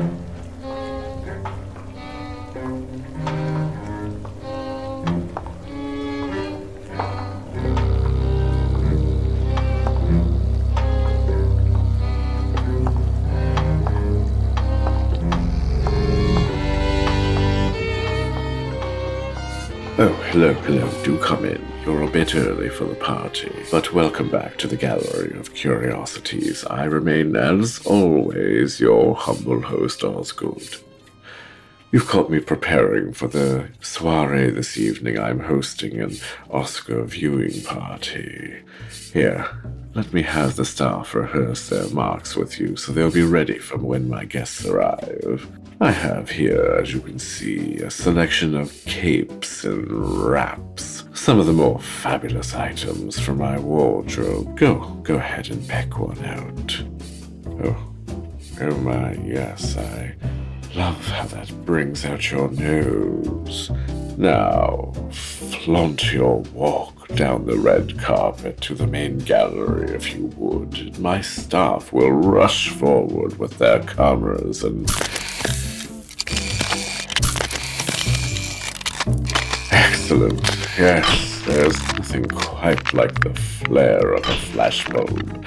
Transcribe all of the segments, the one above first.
Oh, hello, hello. Do come in. You're a bit early for the party, but welcome back to the Gallery of Curiosities. I remain, as always, your humble host, Osgood. You've caught me preparing for the soiree this evening. I'm hosting an Oscar viewing party. Here, let me have the staff rehearse their marks with you so they'll be ready for when my guests arrive. I have here, as you can see, a selection of capes and wraps. Some of the more fabulous items from my wardrobe. Go, go ahead and pick one out. Oh, oh my, yes, I love how that brings out your nose. Now, flaunt your walk down the red carpet to the main gallery if you would. My staff will rush forward with their cameras and Excellent. Yes, there's nothing quite like the flare of a flash bulb.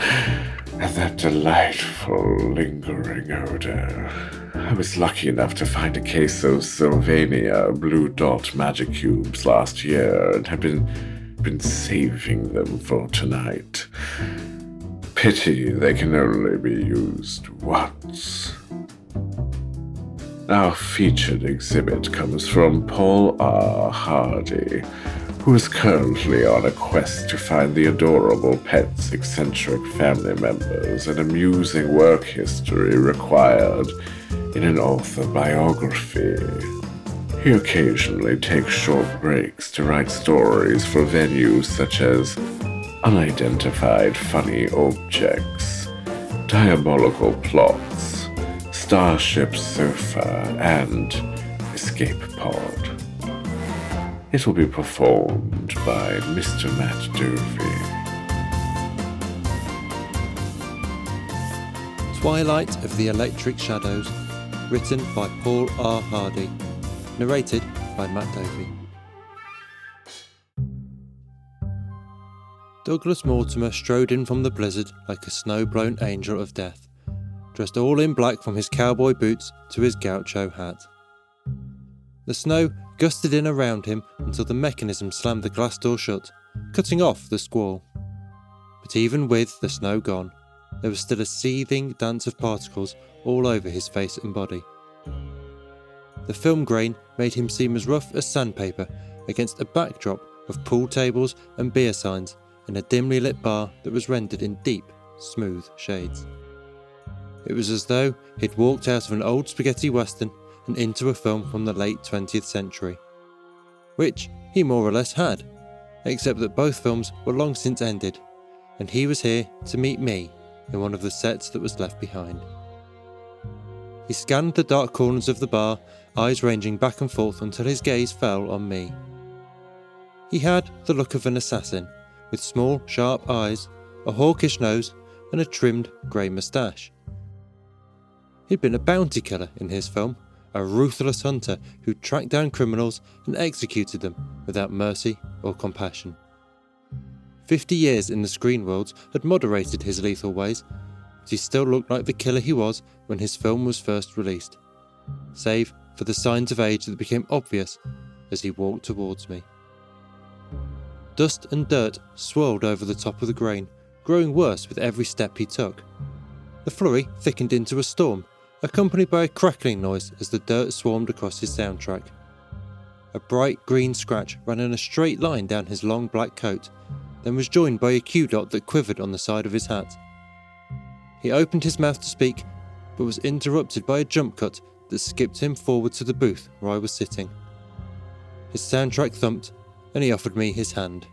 And that delightful lingering odor. I was lucky enough to find a case of Sylvania blue dot magic cubes last year and have been been saving them for tonight. Pity they can only be used once. Our featured exhibit comes from Paul R. Hardy, who is currently on a quest to find the adorable pet's eccentric family members and amusing work history required in an author biography. He occasionally takes short breaks to write stories for venues such as unidentified funny objects, diabolical plots, Starship Sofa and Escape Pod. It will be performed by Mr. Matt Dovey. Twilight of the Electric Shadows, written by Paul R. Hardy, narrated by Matt Dovey. Douglas Mortimer strode in from the blizzard like a snow blown angel of death dressed all in black from his cowboy boots to his gaucho hat. The snow gusted in around him until the mechanism slammed the glass door shut, cutting off the squall. But even with the snow gone, there was still a seething dance of particles all over his face and body. The film grain made him seem as rough as sandpaper against a backdrop of pool tables and beer signs in a dimly lit bar that was rendered in deep, smooth shades. It was as though he'd walked out of an old spaghetti western and into a film from the late 20th century. Which he more or less had, except that both films were long since ended, and he was here to meet me in one of the sets that was left behind. He scanned the dark corners of the bar, eyes ranging back and forth until his gaze fell on me. He had the look of an assassin, with small, sharp eyes, a hawkish nose, and a trimmed grey moustache. He'd been a bounty killer in his film, a ruthless hunter who tracked down criminals and executed them without mercy or compassion. Fifty years in the screen world had moderated his lethal ways, but he still looked like the killer he was when his film was first released, save for the signs of age that became obvious as he walked towards me. Dust and dirt swirled over the top of the grain, growing worse with every step he took. The flurry thickened into a storm, accompanied by a crackling noise as the dirt swarmed across his soundtrack. A bright green scratch ran in a straight line down his long black coat, then was joined by a cue dot that quivered on the side of his hat. He opened his mouth to speak, but was interrupted by a jump cut that skipped him forward to the booth where I was sitting. His soundtrack thumped, and he offered me his hand.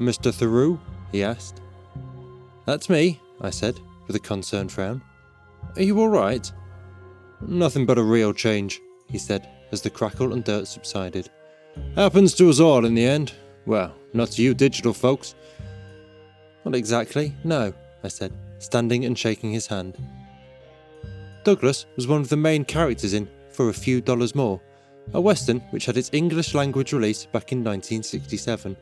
Mr. Theroux? he asked. That's me, I said, with a concerned frown. Are you alright? Nothing but a reel change, he said as the crackle and dirt subsided. Happens to us all in the end. Well, not to you digital folks. Not exactly, no, I said, standing and shaking his hand. Douglas was one of the main characters in For a Few Dollars More, a western which had its English language release back in 1967.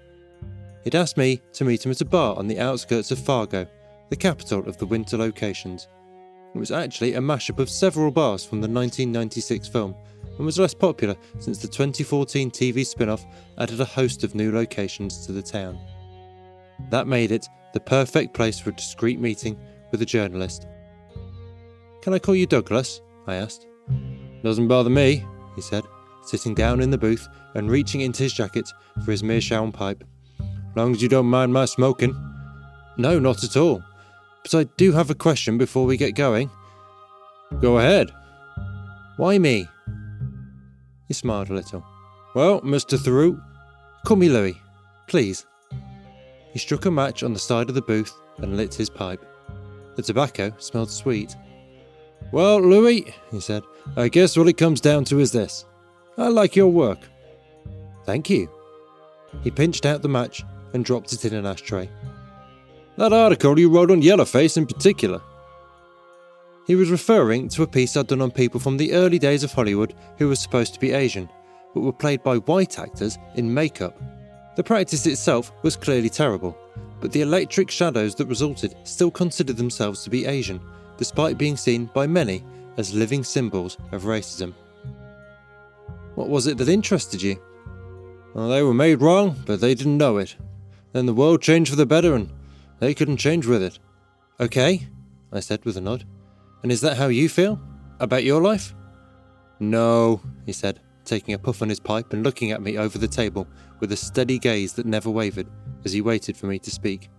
He'd asked me to meet him at a bar on the outskirts of Fargo, the capital of the winter locations. It was actually a mashup of several bars from the 1996 film and was less popular since the 2014 TV spin off added a host of new locations to the town. That made it the perfect place for a discreet meeting with a journalist. Can I call you Douglas? I asked. Doesn't bother me, he said, sitting down in the booth and reaching into his jacket for his meerschaum pipe. Long as you don't mind my smoking. No, not at all. But I do have a question before we get going. Go ahead. Why me? He smiled a little. Well, Mr. Theroux, call me Louis, please. He struck a match on the side of the booth and lit his pipe. The tobacco smelled sweet. Well, Louis, he said, I guess what it comes down to is this. I like your work. Thank you. He pinched out the match and dropped it in an ashtray. That article you wrote on Yellowface in particular. He was referring to a piece I'd done on people from the early days of Hollywood who were supposed to be Asian, but were played by white actors in makeup. The practice itself was clearly terrible, but the electric shadows that resulted still considered themselves to be Asian, despite being seen by many as living symbols of racism. What was it that interested you? Well, they were made wrong, but they didn't know it. Then the world changed for the better, and they couldn't change with it. Okay, I said with a nod. And is that how you feel? About your life? No, he said, taking a puff on his pipe and looking at me over the table with a steady gaze that never wavered as he waited for me to speak.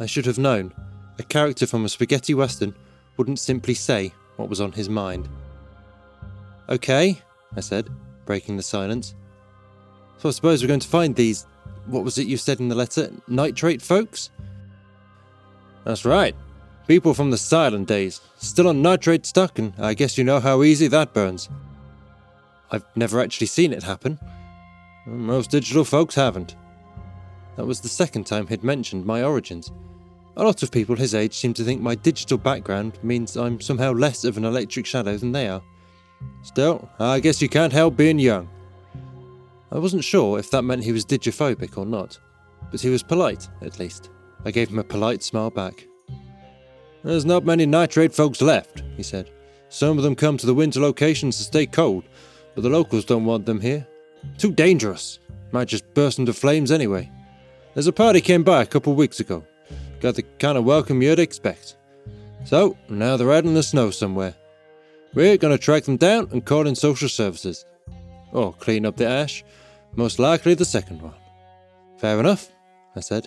I should have known. A character from a spaghetti western wouldn't simply say what was on his mind. Okay, I said, breaking the silence. So I suppose we're going to find these what was it you said in the letter? Nitrate folks? That's right. People from the silent days. Still on nitrate stuck, and I guess you know how easy that burns. I've never actually seen it happen. Most digital folks haven't. That was the second time he'd mentioned my origins. A lot of people his age seem to think my digital background means I'm somehow less of an electric shadow than they are. Still, I guess you can't help being young. I wasn't sure if that meant he was digiphobic or not, but he was polite, at least. I gave him a polite smile back. There's not many nitrate folks left, he said. Some of them come to the winter locations to stay cold, but the locals don't want them here. Too dangerous. Might just burst into flames anyway. There's a party came by a couple weeks ago. Got the kind of welcome you'd expect. So, now they're out in the snow somewhere. We're gonna track them down and call in social services. Or clean up the ash, most likely the second one. Fair enough, I said.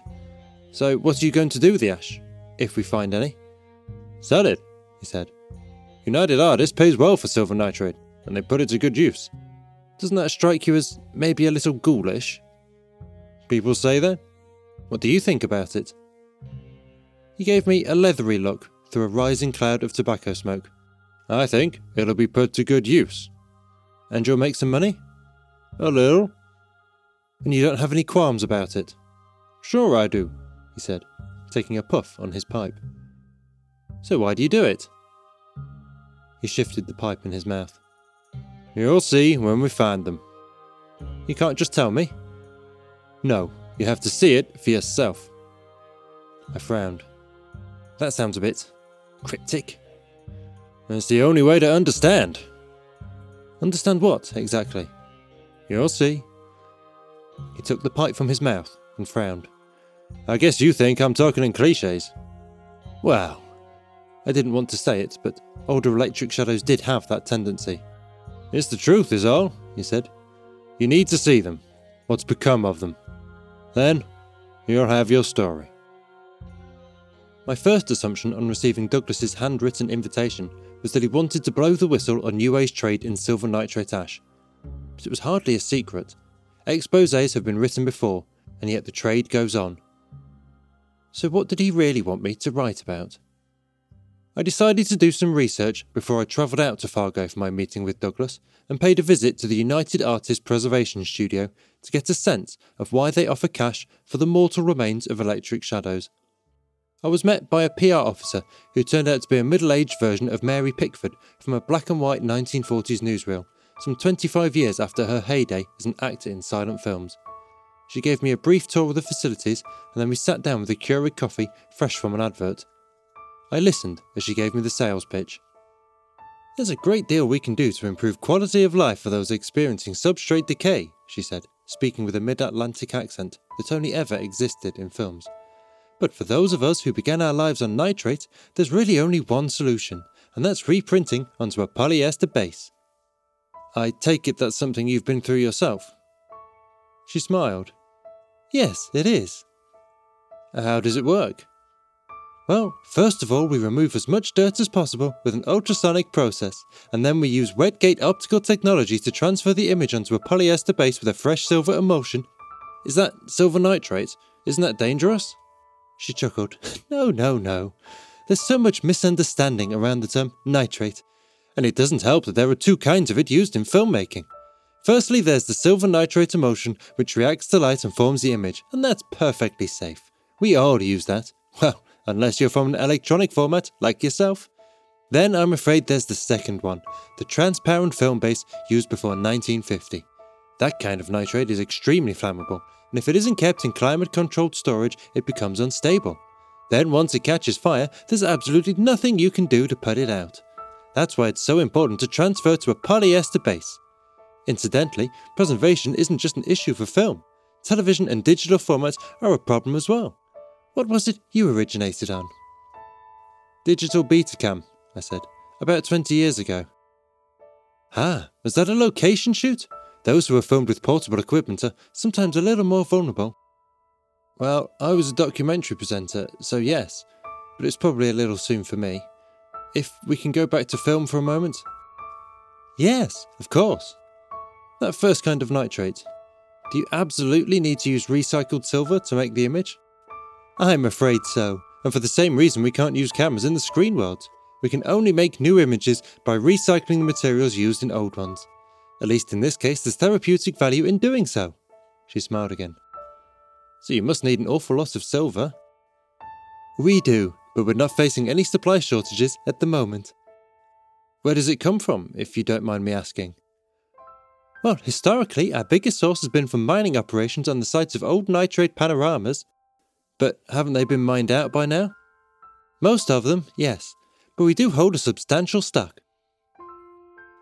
So, what are you going to do with the ash, if we find any? Sell it, he said. United Artists pays well for silver nitrate, and they put it to good use. Doesn't that strike you as maybe a little ghoulish? People say that. What do you think about it? He gave me a leathery look through a rising cloud of tobacco smoke. I think it'll be put to good use. And you'll make some money? A little. And you don't have any qualms about it? Sure, I do, he said, taking a puff on his pipe. So why do you do it? He shifted the pipe in his mouth. You'll see when we find them. You can't just tell me. No, you have to see it for yourself. I frowned. That sounds a bit cryptic. It's the only way to understand. Understand what, exactly? You'll see. He took the pipe from his mouth and frowned. I guess you think I'm talking in cliches. Well, I didn't want to say it, but older electric shadows did have that tendency. It's the truth, is all, he said. You need to see them, what's become of them. Then, you'll have your story. My first assumption on receiving Douglas's handwritten invitation was that he wanted to blow the whistle on Age trade in silver nitrate ash. But it was hardly a secret. Exposés have been written before, and yet the trade goes on. So, what did he really want me to write about? I decided to do some research before I travelled out to Fargo for my meeting with Douglas and paid a visit to the United Artists Preservation Studio to get a sense of why they offer cash for the mortal remains of electric shadows. I was met by a PR officer who turned out to be a middle aged version of Mary Pickford from a black and white 1940s newsreel, some 25 years after her heyday as an actor in silent films. She gave me a brief tour of the facilities and then we sat down with a Keurig coffee fresh from an advert. I listened as she gave me the sales pitch. There's a great deal we can do to improve quality of life for those experiencing substrate decay, she said, speaking with a mid Atlantic accent that only ever existed in films. But for those of us who began our lives on nitrate, there's really only one solution, and that's reprinting onto a polyester base. I take it that's something you've been through yourself. She smiled. Yes, it is. How does it work? Well, first of all, we remove as much dirt as possible with an ultrasonic process, and then we use wet gate optical technology to transfer the image onto a polyester base with a fresh silver emulsion. Is that silver nitrate? Isn't that dangerous? She chuckled. No, no, no. There's so much misunderstanding around the term nitrate, and it doesn't help that there are two kinds of it used in filmmaking. Firstly, there's the silver nitrate emulsion, which reacts to light and forms the image, and that's perfectly safe. We all use that. Well, unless you're from an electronic format, like yourself. Then I'm afraid there's the second one, the transparent film base used before 1950. That kind of nitrate is extremely flammable and if it isn't kept in climate controlled storage, it becomes unstable. Then, once it catches fire, there's absolutely nothing you can do to put it out. That's why it's so important to transfer to a polyester base. Incidentally, preservation isn't just an issue for film. Television and digital formats are a problem as well. What was it you originated on? Digital Betacam, I said, about 20 years ago. Ah, was that a location shoot? Those who are filmed with portable equipment are sometimes a little more vulnerable. Well, I was a documentary presenter, so yes, but it's probably a little soon for me. If we can go back to film for a moment? Yes, of course. That first kind of nitrate. Do you absolutely need to use recycled silver to make the image? I'm afraid so, and for the same reason we can't use cameras in the screen world. We can only make new images by recycling the materials used in old ones. At least in this case, there's therapeutic value in doing so. She smiled again. So you must need an awful lot of silver. We do, but we're not facing any supply shortages at the moment. Where does it come from, if you don't mind me asking? Well, historically, our biggest source has been from mining operations on the sites of old nitrate panoramas. But haven't they been mined out by now? Most of them, yes, but we do hold a substantial stock.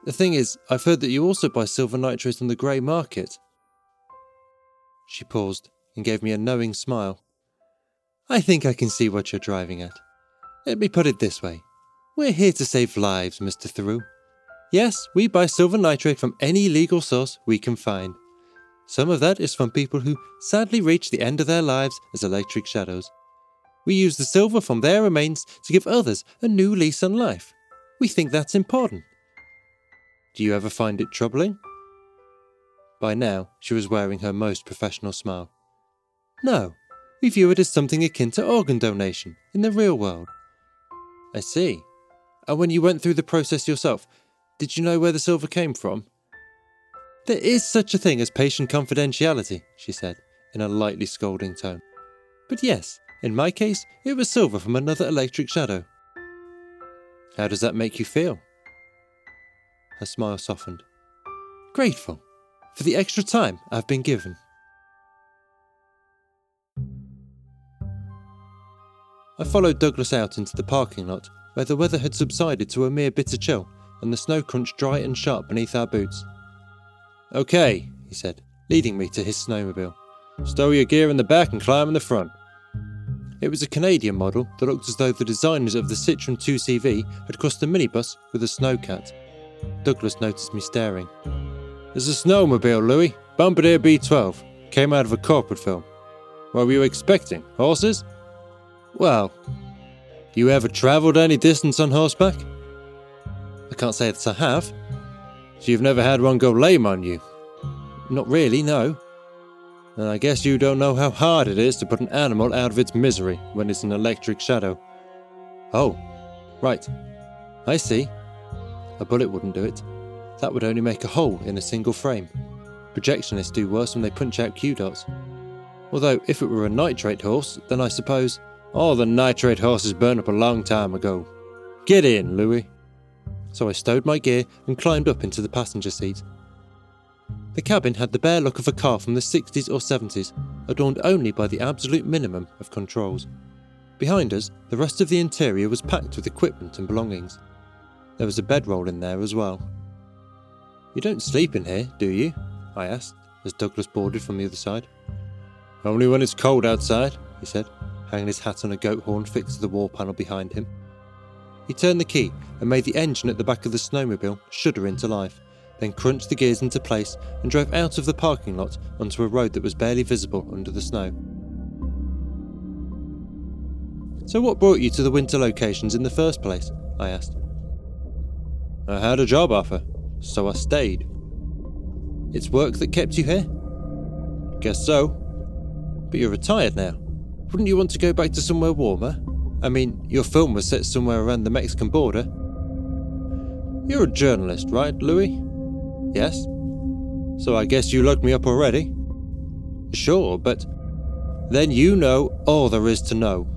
The thing is, I've heard that you also buy silver nitrate on the grey market. She paused and gave me a knowing smile. I think I can see what you're driving at. Let me put it this way We're here to save lives, Mr. Theroux. Yes, we buy silver nitrate from any legal source we can find. Some of that is from people who sadly reach the end of their lives as electric shadows. We use the silver from their remains to give others a new lease on life. We think that's important. Do you ever find it troubling? By now, she was wearing her most professional smile. No, we view it as something akin to organ donation in the real world. I see. And when you went through the process yourself, did you know where the silver came from? There is such a thing as patient confidentiality, she said, in a lightly scolding tone. But yes, in my case, it was silver from another electric shadow. How does that make you feel? Her smile softened. Grateful for the extra time I've been given. I followed Douglas out into the parking lot, where the weather had subsided to a mere bitter chill and the snow crunched dry and sharp beneath our boots. Okay, he said, leading me to his snowmobile. Stow your gear in the back and climb in the front. It was a Canadian model that looked as though the designers of the Citroen 2CV had crossed a minibus with a snowcat. Douglas noticed me staring. There's a snowmobile, Louis. Bombardier B12. Came out of a corporate film. What were you expecting? Horses? Well, you ever travelled any distance on horseback? I can't say that I have. So you've never had one go lame on you? Not really, no. And I guess you don't know how hard it is to put an animal out of its misery when it's an electric shadow. Oh, right. I see. A bullet wouldn't do it. That would only make a hole in a single frame. Projectionists do worse when they punch out cue dots. Although, if it were a nitrate horse, then I suppose All the nitrate horses burned up a long time ago. Get in, Louis. So I stowed my gear and climbed up into the passenger seat. The cabin had the bare look of a car from the 60s or 70s, adorned only by the absolute minimum of controls. Behind us, the rest of the interior was packed with equipment and belongings. There was a bedroll in there as well. You don't sleep in here, do you? I asked, as Douglas boarded from the other side. Only when it's cold outside, he said, hanging his hat on a goat horn fixed to the wall panel behind him. He turned the key and made the engine at the back of the snowmobile shudder into life, then crunched the gears into place and drove out of the parking lot onto a road that was barely visible under the snow. So, what brought you to the winter locations in the first place? I asked. I had a job offer, so I stayed. It's work that kept you here? Guess so. But you're retired now. Wouldn't you want to go back to somewhere warmer? I mean, your film was set somewhere around the Mexican border. You're a journalist, right, Louis? Yes. So I guess you looked me up already? Sure, but then you know all there is to know.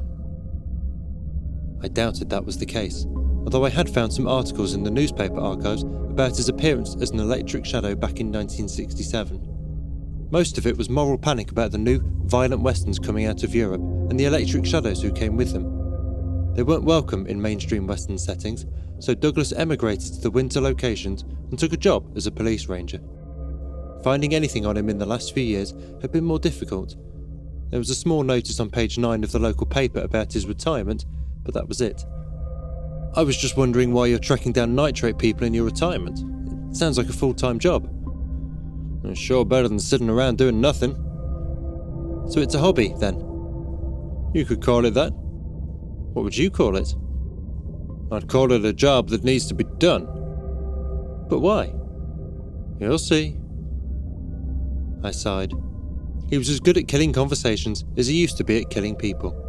I doubted that was the case, although I had found some articles in the newspaper archives about his appearance as an electric shadow back in 1967. Most of it was moral panic about the new, violent westerns coming out of Europe and the electric shadows who came with them. They weren't welcome in mainstream western settings, so Douglas emigrated to the winter locations and took a job as a police ranger. Finding anything on him in the last few years had been more difficult. There was a small notice on page 9 of the local paper about his retirement, but that was it. I was just wondering why you're tracking down nitrate people in your retirement. It sounds like a full time job. It's sure better than sitting around doing nothing. So it's a hobby, then? You could call it that. What would you call it? I'd call it a job that needs to be done. But why? You'll see. I sighed. He was as good at killing conversations as he used to be at killing people.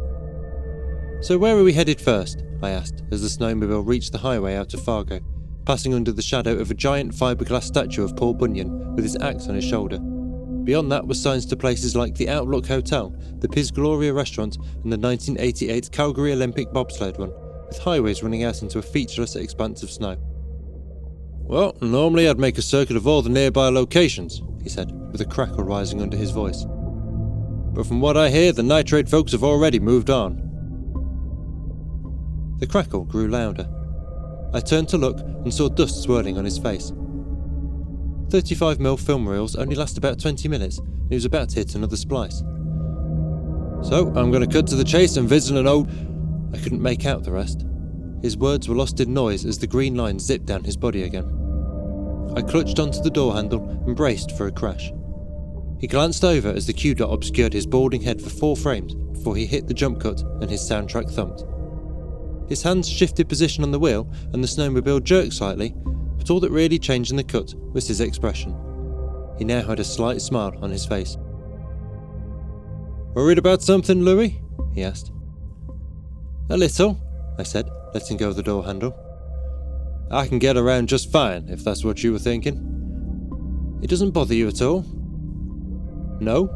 So, where are we headed first? I asked as the snowmobile reached the highway out of Fargo, passing under the shadow of a giant fiberglass statue of Paul Bunyan with his axe on his shoulder. Beyond that were signs to places like the Overlook Hotel, the Piz Gloria restaurant, and the 1988 Calgary Olympic bobsled run, with highways running out into a featureless expanse of snow. Well, normally I'd make a circuit of all the nearby locations, he said, with a crackle rising under his voice. But from what I hear, the nitrate folks have already moved on. The crackle grew louder. I turned to look and saw dust swirling on his face. 35mm film reels only last about 20 minutes, and he was about to hit another splice. So, I'm going to cut to the chase and visit an old. I couldn't make out the rest. His words were lost in noise as the green line zipped down his body again. I clutched onto the door handle and braced for a crash. He glanced over as the cue dot obscured his balding head for four frames before he hit the jump cut and his soundtrack thumped. His hands shifted position on the wheel and the snowmobile jerked slightly, but all that really changed in the cut was his expression. He now had a slight smile on his face. Worried about something, Louis? he asked. A little, I said, letting go of the door handle. I can get around just fine, if that's what you were thinking. It doesn't bother you at all? No?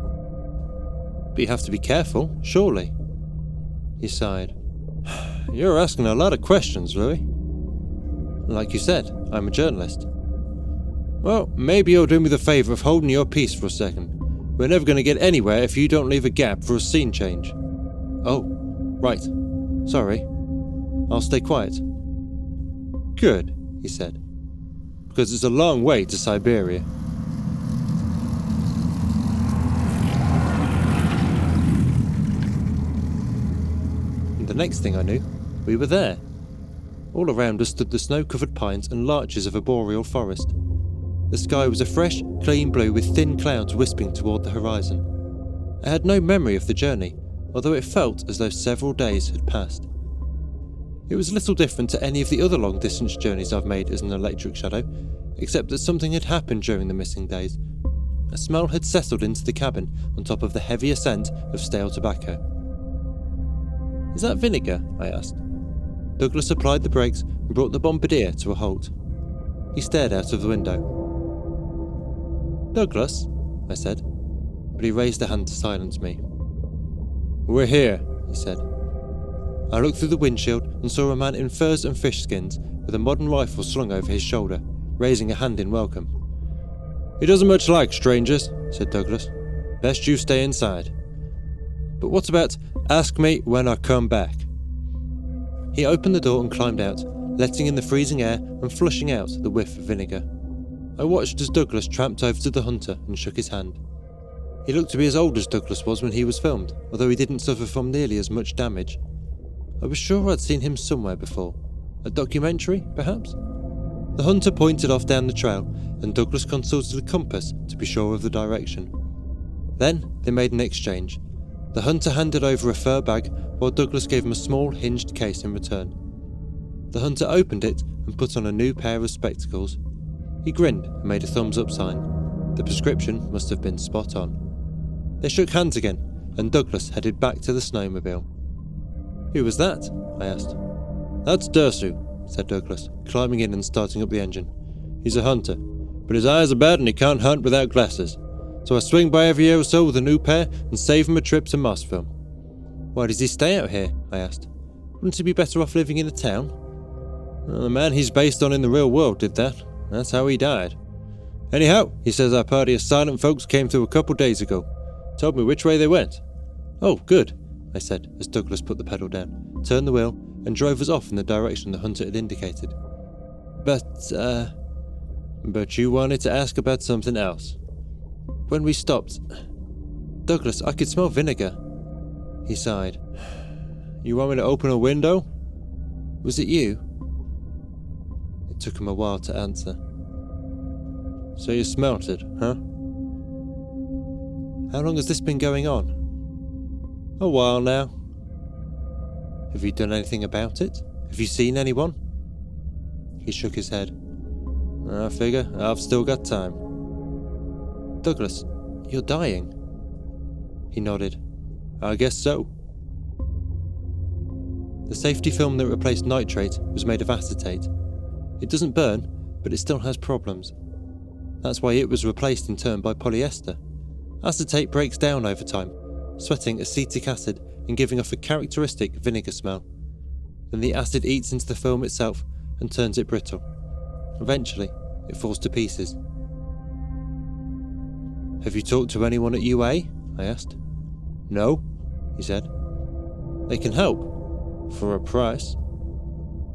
But you have to be careful, surely. He sighed. You're asking a lot of questions, Louis. Like you said, I'm a journalist. Well, maybe you'll do me the favour of holding your peace for a second. We're never going to get anywhere if you don't leave a gap for a scene change. Oh, right. Sorry. I'll stay quiet. Good, he said. Because it's a long way to Siberia. The next thing I knew, we were there. All around us stood the snow covered pines and larches of a boreal forest. The sky was a fresh, clean blue with thin clouds wisping toward the horizon. I had no memory of the journey, although it felt as though several days had passed. It was little different to any of the other long distance journeys I've made as an electric shadow, except that something had happened during the missing days. A smell had settled into the cabin on top of the heavier scent of stale tobacco. Is that vinegar? I asked. Douglas applied the brakes and brought the bombardier to a halt. He stared out of the window. Douglas, I said, but he raised a hand to silence me. We're here, he said. I looked through the windshield and saw a man in furs and fish skins with a modern rifle slung over his shoulder, raising a hand in welcome. He doesn't much like strangers, said Douglas. Best you stay inside. But what about ask me when I come back? He opened the door and climbed out, letting in the freezing air and flushing out the whiff of vinegar. I watched as Douglas tramped over to the hunter and shook his hand. He looked to be as old as Douglas was when he was filmed, although he didn't suffer from nearly as much damage. I was sure I'd seen him somewhere before. A documentary, perhaps? The hunter pointed off down the trail, and Douglas consulted the compass to be sure of the direction. Then they made an exchange. The hunter handed over a fur bag, while Douglas gave him a small hinged case in return. The hunter opened it and put on a new pair of spectacles. He grinned and made a thumbs up sign. The prescription must have been spot on. They shook hands again, and Douglas headed back to the snowmobile. Who was that? I asked. That's Dersu, said Douglas, climbing in and starting up the engine. He's a hunter, but his eyes are bad and he can't hunt without glasses. So I swing by every year or so with a new pair and save him a trip to Mossville. Why does he stay out here? I asked. Wouldn't he be better off living in a town? Well, the man he's based on in the real world did that. That's how he died. Anyhow, he says our party of silent folks came through a couple days ago. Told me which way they went. Oh, good, I said as Douglas put the pedal down, turned the wheel, and drove us off in the direction the hunter had indicated. But, uh. But you wanted to ask about something else. When we stopped. Douglas, I could smell vinegar. He sighed. You want me to open a window? Was it you? It took him a while to answer. So you smelt it, huh? How long has this been going on? A while now. Have you done anything about it? Have you seen anyone? He shook his head. I figure I've still got time. Douglas, you're dying. He nodded. I guess so. The safety film that replaced nitrate was made of acetate. It doesn't burn, but it still has problems. That's why it was replaced in turn by polyester. Acetate breaks down over time, sweating acetic acid and giving off a characteristic vinegar smell. Then the acid eats into the film itself and turns it brittle. Eventually, it falls to pieces. Have you talked to anyone at UA? I asked. No, he said. They can help. For a price.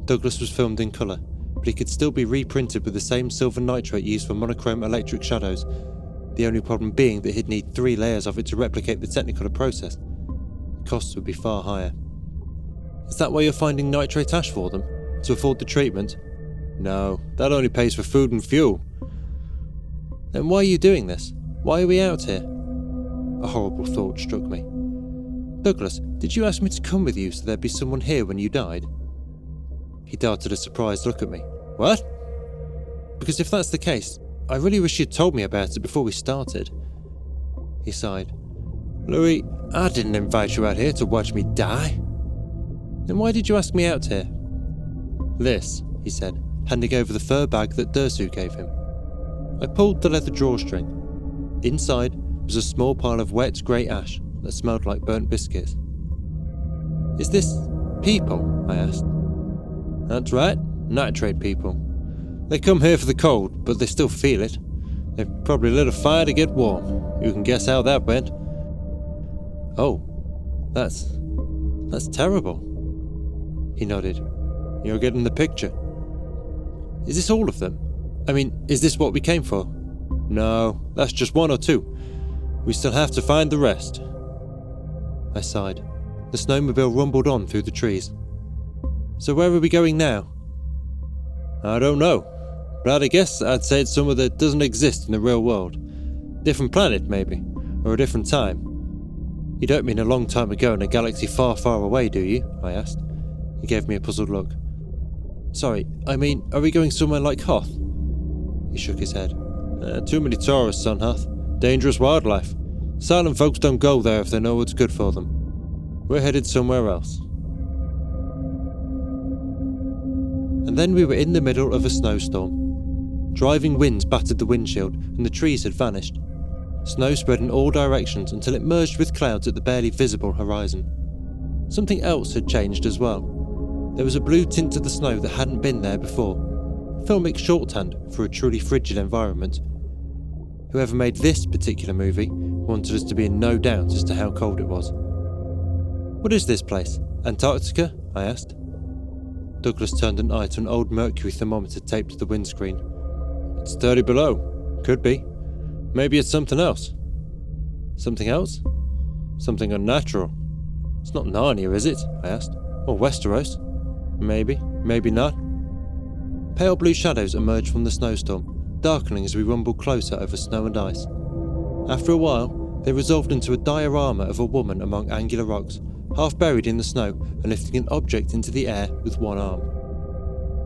Douglas was filmed in colour, but he could still be reprinted with the same silver nitrate used for monochrome electric shadows, the only problem being that he'd need three layers of it to replicate the Technicolor process. Costs would be far higher. Is that why you're finding nitrate ash for them? To afford the treatment? No, that only pays for food and fuel. Then why are you doing this? Why are we out here? A horrible thought struck me. Douglas, did you ask me to come with you so there'd be someone here when you died? He darted a surprised look at me. What? Because if that's the case, I really wish you'd told me about it before we started. He sighed. Louis, I didn't invite you out here to watch me die. Then why did you ask me out here? This, he said, handing over the fur bag that Dersu gave him. I pulled the leather drawstring. Inside was a small pile of wet grey ash that smelled like burnt biscuits. Is this people? I asked. That's right, nitrate people. They come here for the cold, but they still feel it. They probably lit a fire to get warm. You can guess how that went. Oh, that's. that's terrible. He nodded. You're getting the picture. Is this all of them? I mean, is this what we came for? No, that's just one or two. We still have to find the rest. I sighed. The snowmobile rumbled on through the trees. So where are we going now? I don't know, but I guess I'd say it's somewhere that doesn't exist in the real world. Different planet, maybe, or a different time. You don't mean a long time ago in a galaxy far, far away, do you? I asked. He gave me a puzzled look. Sorry, I mean, are we going somewhere like Hoth? He shook his head. Uh, too many tourists on Hoth. Dangerous wildlife. Silent folks don't go there if they know what's good for them. We're headed somewhere else. And then we were in the middle of a snowstorm. Driving winds battered the windshield, and the trees had vanished. Snow spread in all directions until it merged with clouds at the barely visible horizon. something else had changed as well. There was a blue tint to the snow that hadn't been there before. Filmic shorthand for a truly frigid environment. Whoever made this particular movie wanted us to be in no doubt as to how cold it was. What is this place? Antarctica? I asked. Douglas turned an eye to an old mercury thermometer taped to the windscreen. It's 30 below. Could be. Maybe it's something else. Something else? Something unnatural. It's not Narnia, is it? I asked. Or Westeros? Maybe, maybe not. Pale blue shadows emerged from the snowstorm, darkening as we rumbled closer over snow and ice. After a while, they resolved into a diorama of a woman among angular rocks, half buried in the snow and lifting an object into the air with one arm.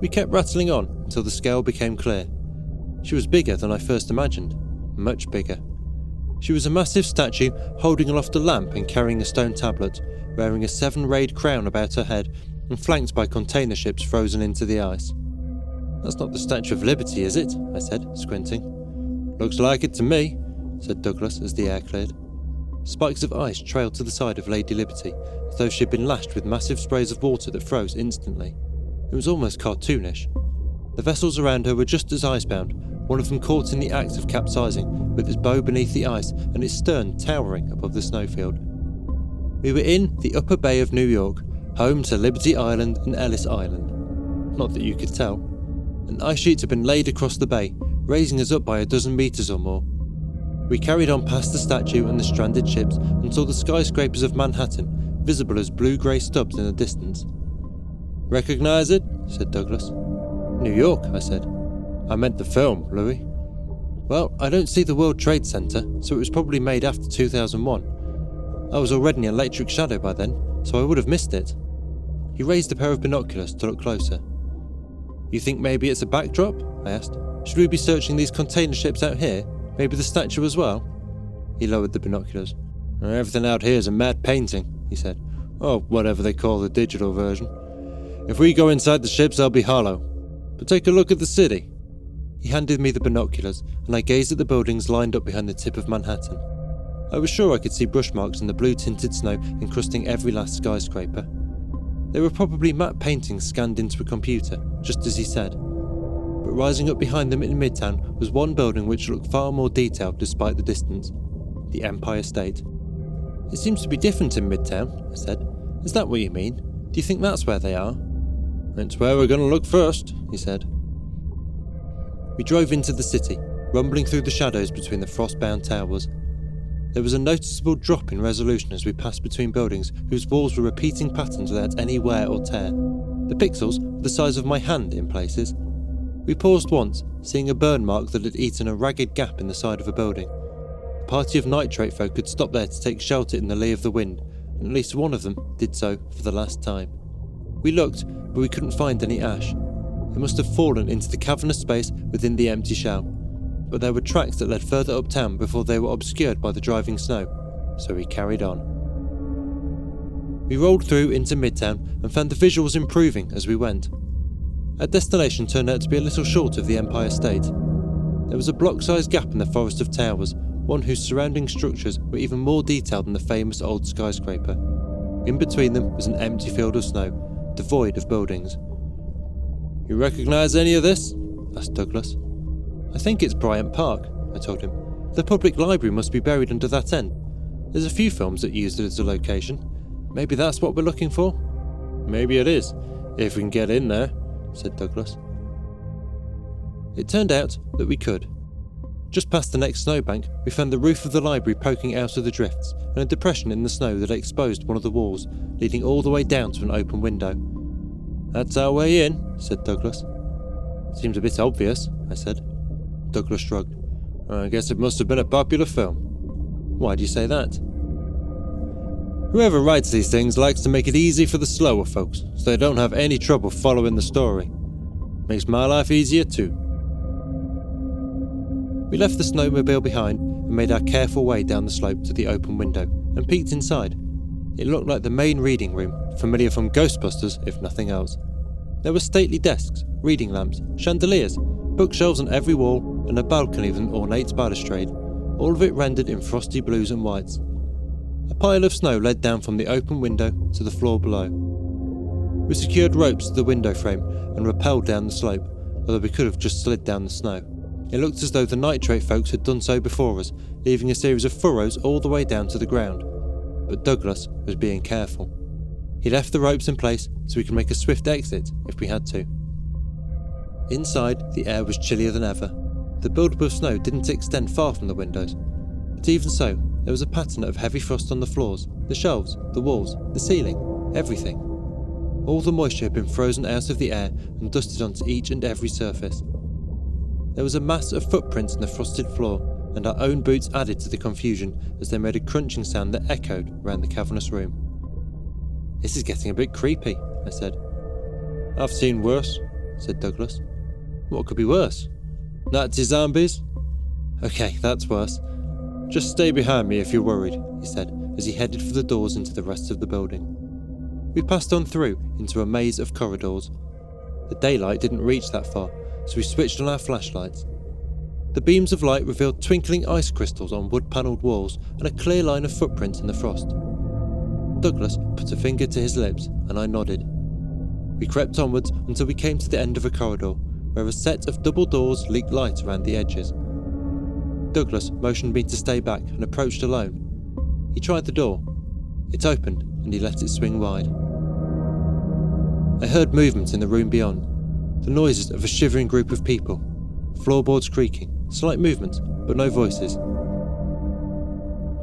We kept rattling on until the scale became clear. She was bigger than I first imagined, much bigger. She was a massive statue holding aloft a lamp and carrying a stone tablet, wearing a seven rayed crown about her head and flanked by container ships frozen into the ice. That's not the Statue of Liberty, is it? I said, squinting. Looks like it to me, said Douglas as the air cleared. Spikes of ice trailed to the side of Lady Liberty, as though she had been lashed with massive sprays of water that froze instantly. It was almost cartoonish. The vessels around her were just as icebound, one of them caught in the act of capsizing, with its bow beneath the ice and its stern towering above the snowfield. We were in the upper bay of New York, home to Liberty Island and Ellis Island. Not that you could tell. An ice sheet had been laid across the bay, raising us up by a dozen metres or more. We carried on past the statue and the stranded ships and saw the skyscrapers of Manhattan, visible as blue grey stubs in the distance. Recognise it? said Douglas. New York, I said. I meant the film, Louis. Well, I don't see the World Trade Center, so it was probably made after 2001. I was already in electric shadow by then, so I would have missed it. He raised a pair of binoculars to look closer. You think maybe it's a backdrop? I asked. Should we be searching these container ships out here? Maybe the statue as well? He lowered the binoculars. Everything out here is a matte painting, he said. Or whatever they call the digital version. If we go inside the ships, they'll be hollow. But take a look at the city. He handed me the binoculars, and I gazed at the buildings lined up behind the tip of Manhattan. I was sure I could see brush marks in the blue tinted snow encrusting every last skyscraper. They were probably matte paintings scanned into a computer, just as he said but rising up behind them in Midtown was one building which looked far more detailed despite the distance the Empire State. It seems to be different in Midtown, I said. Is that what you mean? Do you think that's where they are? It's where we're going to look first, he said. We drove into the city, rumbling through the shadows between the frost-bound towers. There was a noticeable drop in resolution as we passed between buildings whose walls were repeating patterns without any wear or tear. The pixels were the size of my hand in places, we paused once, seeing a burn mark that had eaten a ragged gap in the side of a building. A party of nitrate folk had stopped there to take shelter in the lee of the wind, and at least one of them did so for the last time. We looked, but we couldn't find any ash. It must have fallen into the cavernous space within the empty shell. But there were tracks that led further uptown before they were obscured by the driving snow, so we carried on. We rolled through into Midtown and found the visuals improving as we went. Our destination turned out to be a little short of the Empire State. There was a block sized gap in the forest of towers, one whose surrounding structures were even more detailed than the famous old skyscraper. In between them was an empty field of snow, devoid of buildings. You recognise any of this? asked Douglas. I think it's Bryant Park, I told him. The public library must be buried under that end. There's a few films that used it as a location. Maybe that's what we're looking for? Maybe it is, if we can get in there said Douglas. It turned out that we could. Just past the next snowbank, we found the roof of the library poking out of the drifts and a depression in the snow that exposed one of the walls, leading all the way down to an open window. That's our way in, said Douglas. Seems a bit obvious, I said. Douglas shrugged. I guess it must have been a popular film. Why do you say that? Whoever writes these things likes to make it easy for the slower folks, so they don't have any trouble following the story. Makes my life easier too. We left the snowmobile behind and made our careful way down the slope to the open window and peeked inside. It looked like the main reading room, familiar from Ghostbusters, if nothing else. There were stately desks, reading lamps, chandeliers, bookshelves on every wall, and a balcony with an ornate balustrade, all of it rendered in frosty blues and whites. A pile of snow led down from the open window to the floor below. We secured ropes to the window frame and rappelled down the slope, although we could have just slid down the snow. It looked as though the nitrate folks had done so before us, leaving a series of furrows all the way down to the ground. But Douglas was being careful. He left the ropes in place so we could make a swift exit if we had to. Inside, the air was chillier than ever. The buildup of snow didn't extend far from the windows, but even so, there was a pattern of heavy frost on the floors, the shelves, the walls, the ceiling, everything. All the moisture had been frozen out of the air and dusted onto each and every surface. There was a mass of footprints in the frosted floor, and our own boots added to the confusion as they made a crunching sound that echoed around the cavernous room. This is getting a bit creepy, I said. I've seen worse, said Douglas. What could be worse? Nazi zombies? Okay, that's worse. Just stay behind me if you're worried, he said as he headed for the doors into the rest of the building. We passed on through into a maze of corridors. The daylight didn't reach that far, so we switched on our flashlights. The beams of light revealed twinkling ice crystals on wood panelled walls and a clear line of footprints in the frost. Douglas put a finger to his lips, and I nodded. We crept onwards until we came to the end of a corridor, where a set of double doors leaked light around the edges. Douglas motioned me to stay back and approached alone. He tried the door. It opened, and he let it swing wide. I heard movement in the room beyond, the noises of a shivering group of people, floorboards creaking, slight movement, but no voices.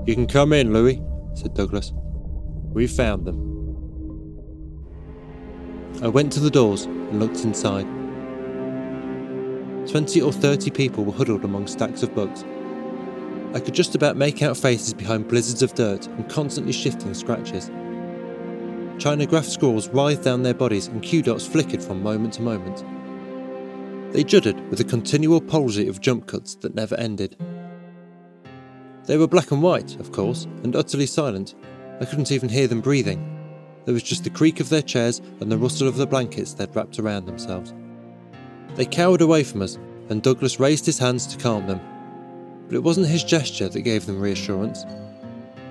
You can come in, Louis, said Douglas. We've found them. I went to the doors and looked inside. Twenty or thirty people were huddled among stacks of books. I could just about make out faces behind blizzards of dirt and constantly shifting scratches. Chinagraph scrawls writhed down their bodies and cue dots flickered from moment to moment. They juddered with a continual palsy of jump cuts that never ended. They were black and white, of course, and utterly silent. I couldn't even hear them breathing. There was just the creak of their chairs and the rustle of the blankets they'd wrapped around themselves. They cowered away from us, and Douglas raised his hands to calm them. But it wasn't his gesture that gave them reassurance.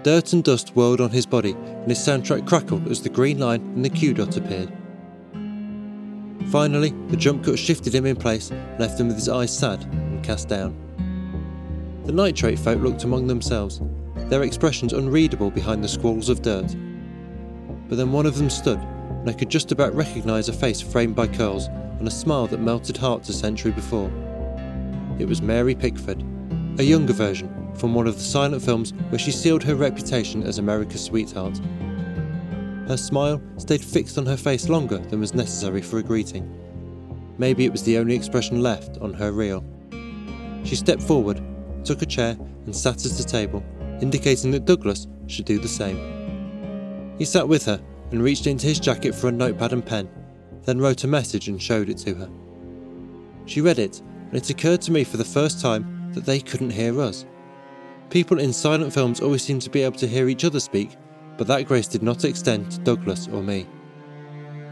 Dirt and dust whirled on his body, and his soundtrack crackled as the green line and the cue dot appeared. Finally, the jump cut shifted him in place, left him with his eyes sad and cast down. The nitrate folk looked among themselves, their expressions unreadable behind the squalls of dirt. But then one of them stood, and I could just about recognise a face framed by curls and a smile that melted hearts a century before. It was Mary Pickford, a younger version, from one of the silent films where she sealed her reputation as America's sweetheart. Her smile stayed fixed on her face longer than was necessary for a greeting. Maybe it was the only expression left on her reel. She stepped forward, took a chair, and sat at the table, indicating that Douglas should do the same. He sat with her and reached into his jacket for a notepad and pen, then wrote a message and showed it to her. She read it, and it occurred to me for the first time that they couldn't hear us. People in silent films always seem to be able to hear each other speak, but that grace did not extend to Douglas or me.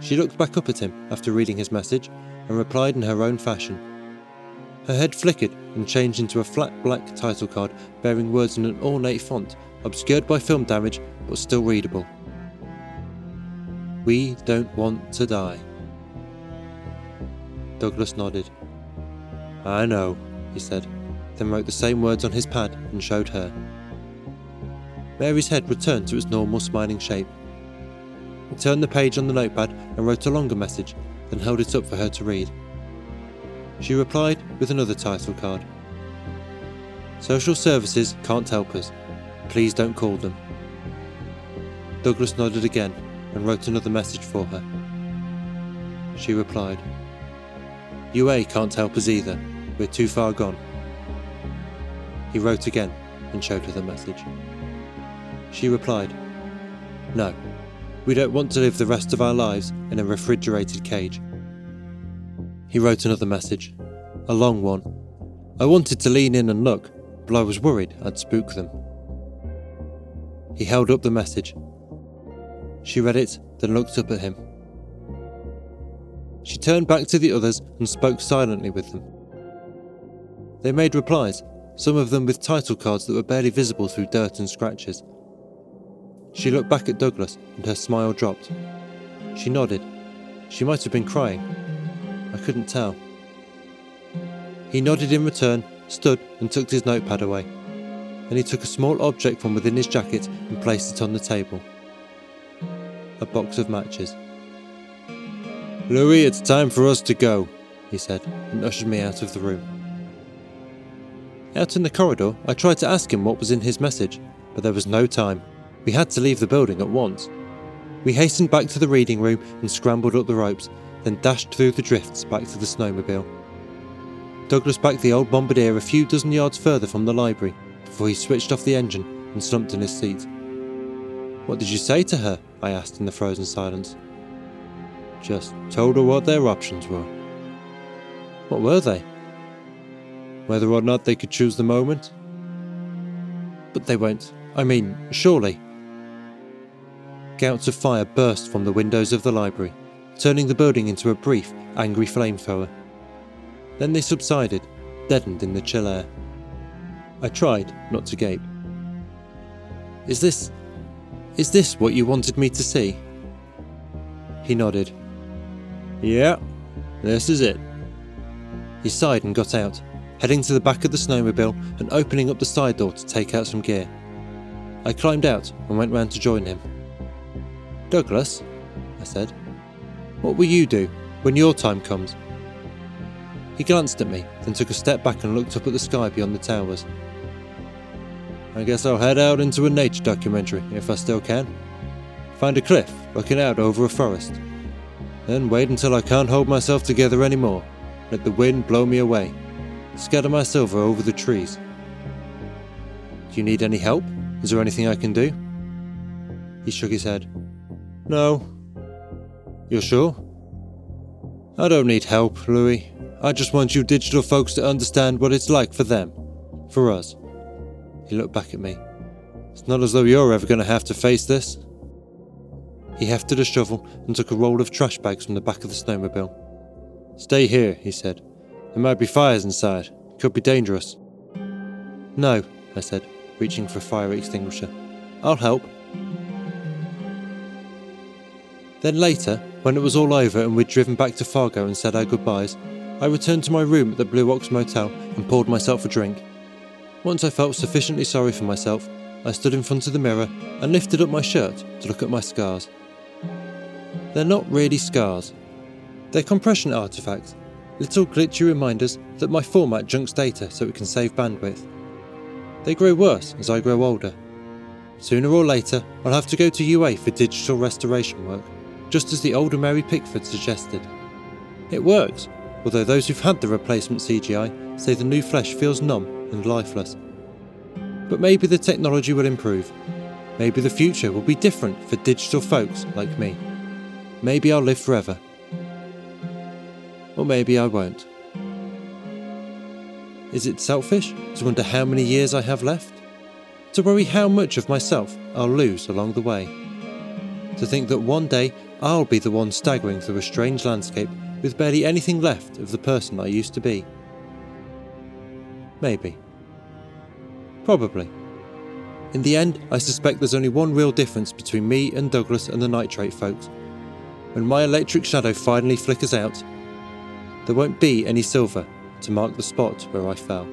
She looked back up at him after reading his message and replied in her own fashion. Her head flickered and changed into a flat black title card bearing words in an ornate font, obscured by film damage but still readable. We don't want to die. Douglas nodded. I know, he said then wrote the same words on his pad and showed her. Mary's head returned to its normal smiling shape. He turned the page on the notepad and wrote a longer message, then held it up for her to read. She replied with another title card. Social services can't help us. Please don't call them. Douglas nodded again and wrote another message for her. She replied, UA can't help us either. We're too far gone. He wrote again and showed her the message. She replied, No, we don't want to live the rest of our lives in a refrigerated cage. He wrote another message, a long one. I wanted to lean in and look, but I was worried I'd spook them. He held up the message. She read it, then looked up at him. She turned back to the others and spoke silently with them. They made replies, some of them with title cards that were barely visible through dirt and scratches. She looked back at Douglas and her smile dropped. She nodded. She might have been crying. I couldn't tell. He nodded in return, stood and tucked his notepad away. Then he took a small object from within his jacket and placed it on the table. A box of matches. Louis, it's time for us to go, he said, and ushered me out of the room. Out in the corridor, I tried to ask him what was in his message, but there was no time. We had to leave the building at once. We hastened back to the reading room and scrambled up the ropes, then dashed through the drifts back to the snowmobile. Douglas backed the old bombardier a few dozen yards further from the library before he switched off the engine and slumped in his seat. What did you say to her? I asked in the frozen silence. Just told her what their options were. What were they? Whether or not they could choose the moment? But they won't. I mean, surely. Gouts of fire burst from the windows of the library, turning the building into a brief, angry flamethrower. Then they subsided, deadened in the chill air. I tried not to gape. Is this. is this what you wanted me to see? He nodded. Yeah, this is it. He sighed and got out, heading to the back of the snowmobile and opening up the side door to take out some gear. I climbed out and went round to join him. Douglas, I said, what will you do when your time comes? He glanced at me, then took a step back and looked up at the sky beyond the towers. I guess I'll head out into a nature documentary if I still can. Find a cliff looking out over a forest. Then wait until I can't hold myself together anymore. Let the wind blow me away. Scatter my silver over the trees. Do you need any help? Is there anything I can do? He shook his head. No. You're sure? I don't need help, Louis. I just want you digital folks to understand what it's like for them. For us. He looked back at me. It's not as though you're ever going to have to face this. He hefted a shovel and took a roll of trash bags from the back of the snowmobile. Stay here, he said. There might be fires inside. It could be dangerous. No, I said, reaching for a fire extinguisher. I'll help. Then later, when it was all over and we'd driven back to Fargo and said our goodbyes, I returned to my room at the Blue Ox Motel and poured myself a drink. Once I felt sufficiently sorry for myself, I stood in front of the mirror and lifted up my shirt to look at my scars. They're not really scars. They're compression artifacts, little glitchy reminders that my format junks data so it can save bandwidth. They grow worse as I grow older. Sooner or later, I'll have to go to UA for digital restoration work, just as the older Mary Pickford suggested. It works, although those who've had the replacement CGI say the new flesh feels numb and lifeless. But maybe the technology will improve. Maybe the future will be different for digital folks like me. Maybe I'll live forever. Or maybe I won't. Is it selfish to wonder how many years I have left? To worry how much of myself I'll lose along the way? To think that one day I'll be the one staggering through a strange landscape with barely anything left of the person I used to be? Maybe. Probably. In the end, I suspect there's only one real difference between me and Douglas and the nitrate folks. When my electric shadow finally flickers out, there won't be any silver to mark the spot where I fell.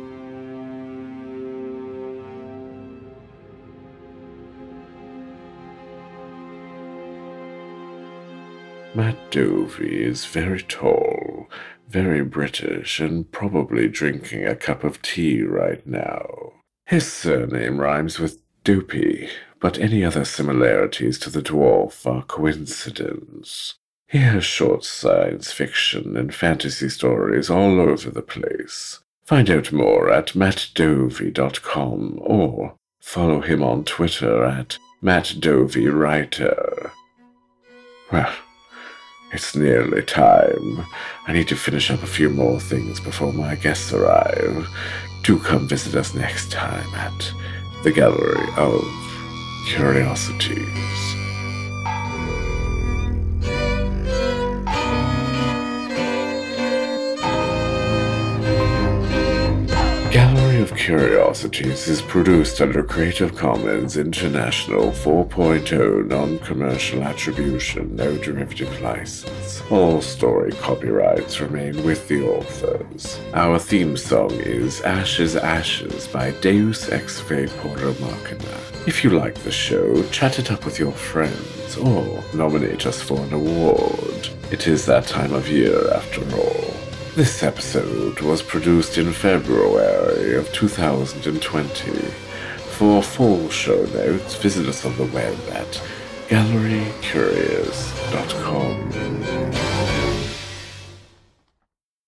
Matt Dovey is very tall, very British, and probably drinking a cup of tea right now. His surname rhymes with Dopey, but any other similarities to the dwarf are coincidence. He has short science fiction and fantasy stories all over the place. Find out more at mattdovey.com or follow him on Twitter at mattdovey Well, it's nearly time. I need to finish up a few more things before my guests arrive. Do come visit us next time at the Gallery of Curiosities. Gallery of Curiosities is produced under Creative Commons International 4.0 non-commercial attribution, no derivative license. All story copyrights remain with the authors. Our theme song is Ashes Ashes by Deus Ex Machina. If you like the show, chat it up with your friends or nominate us for an award. It is that time of year after all. This episode was produced in February of 2020. For full show notes, visit us on the web at gallerycurious.com.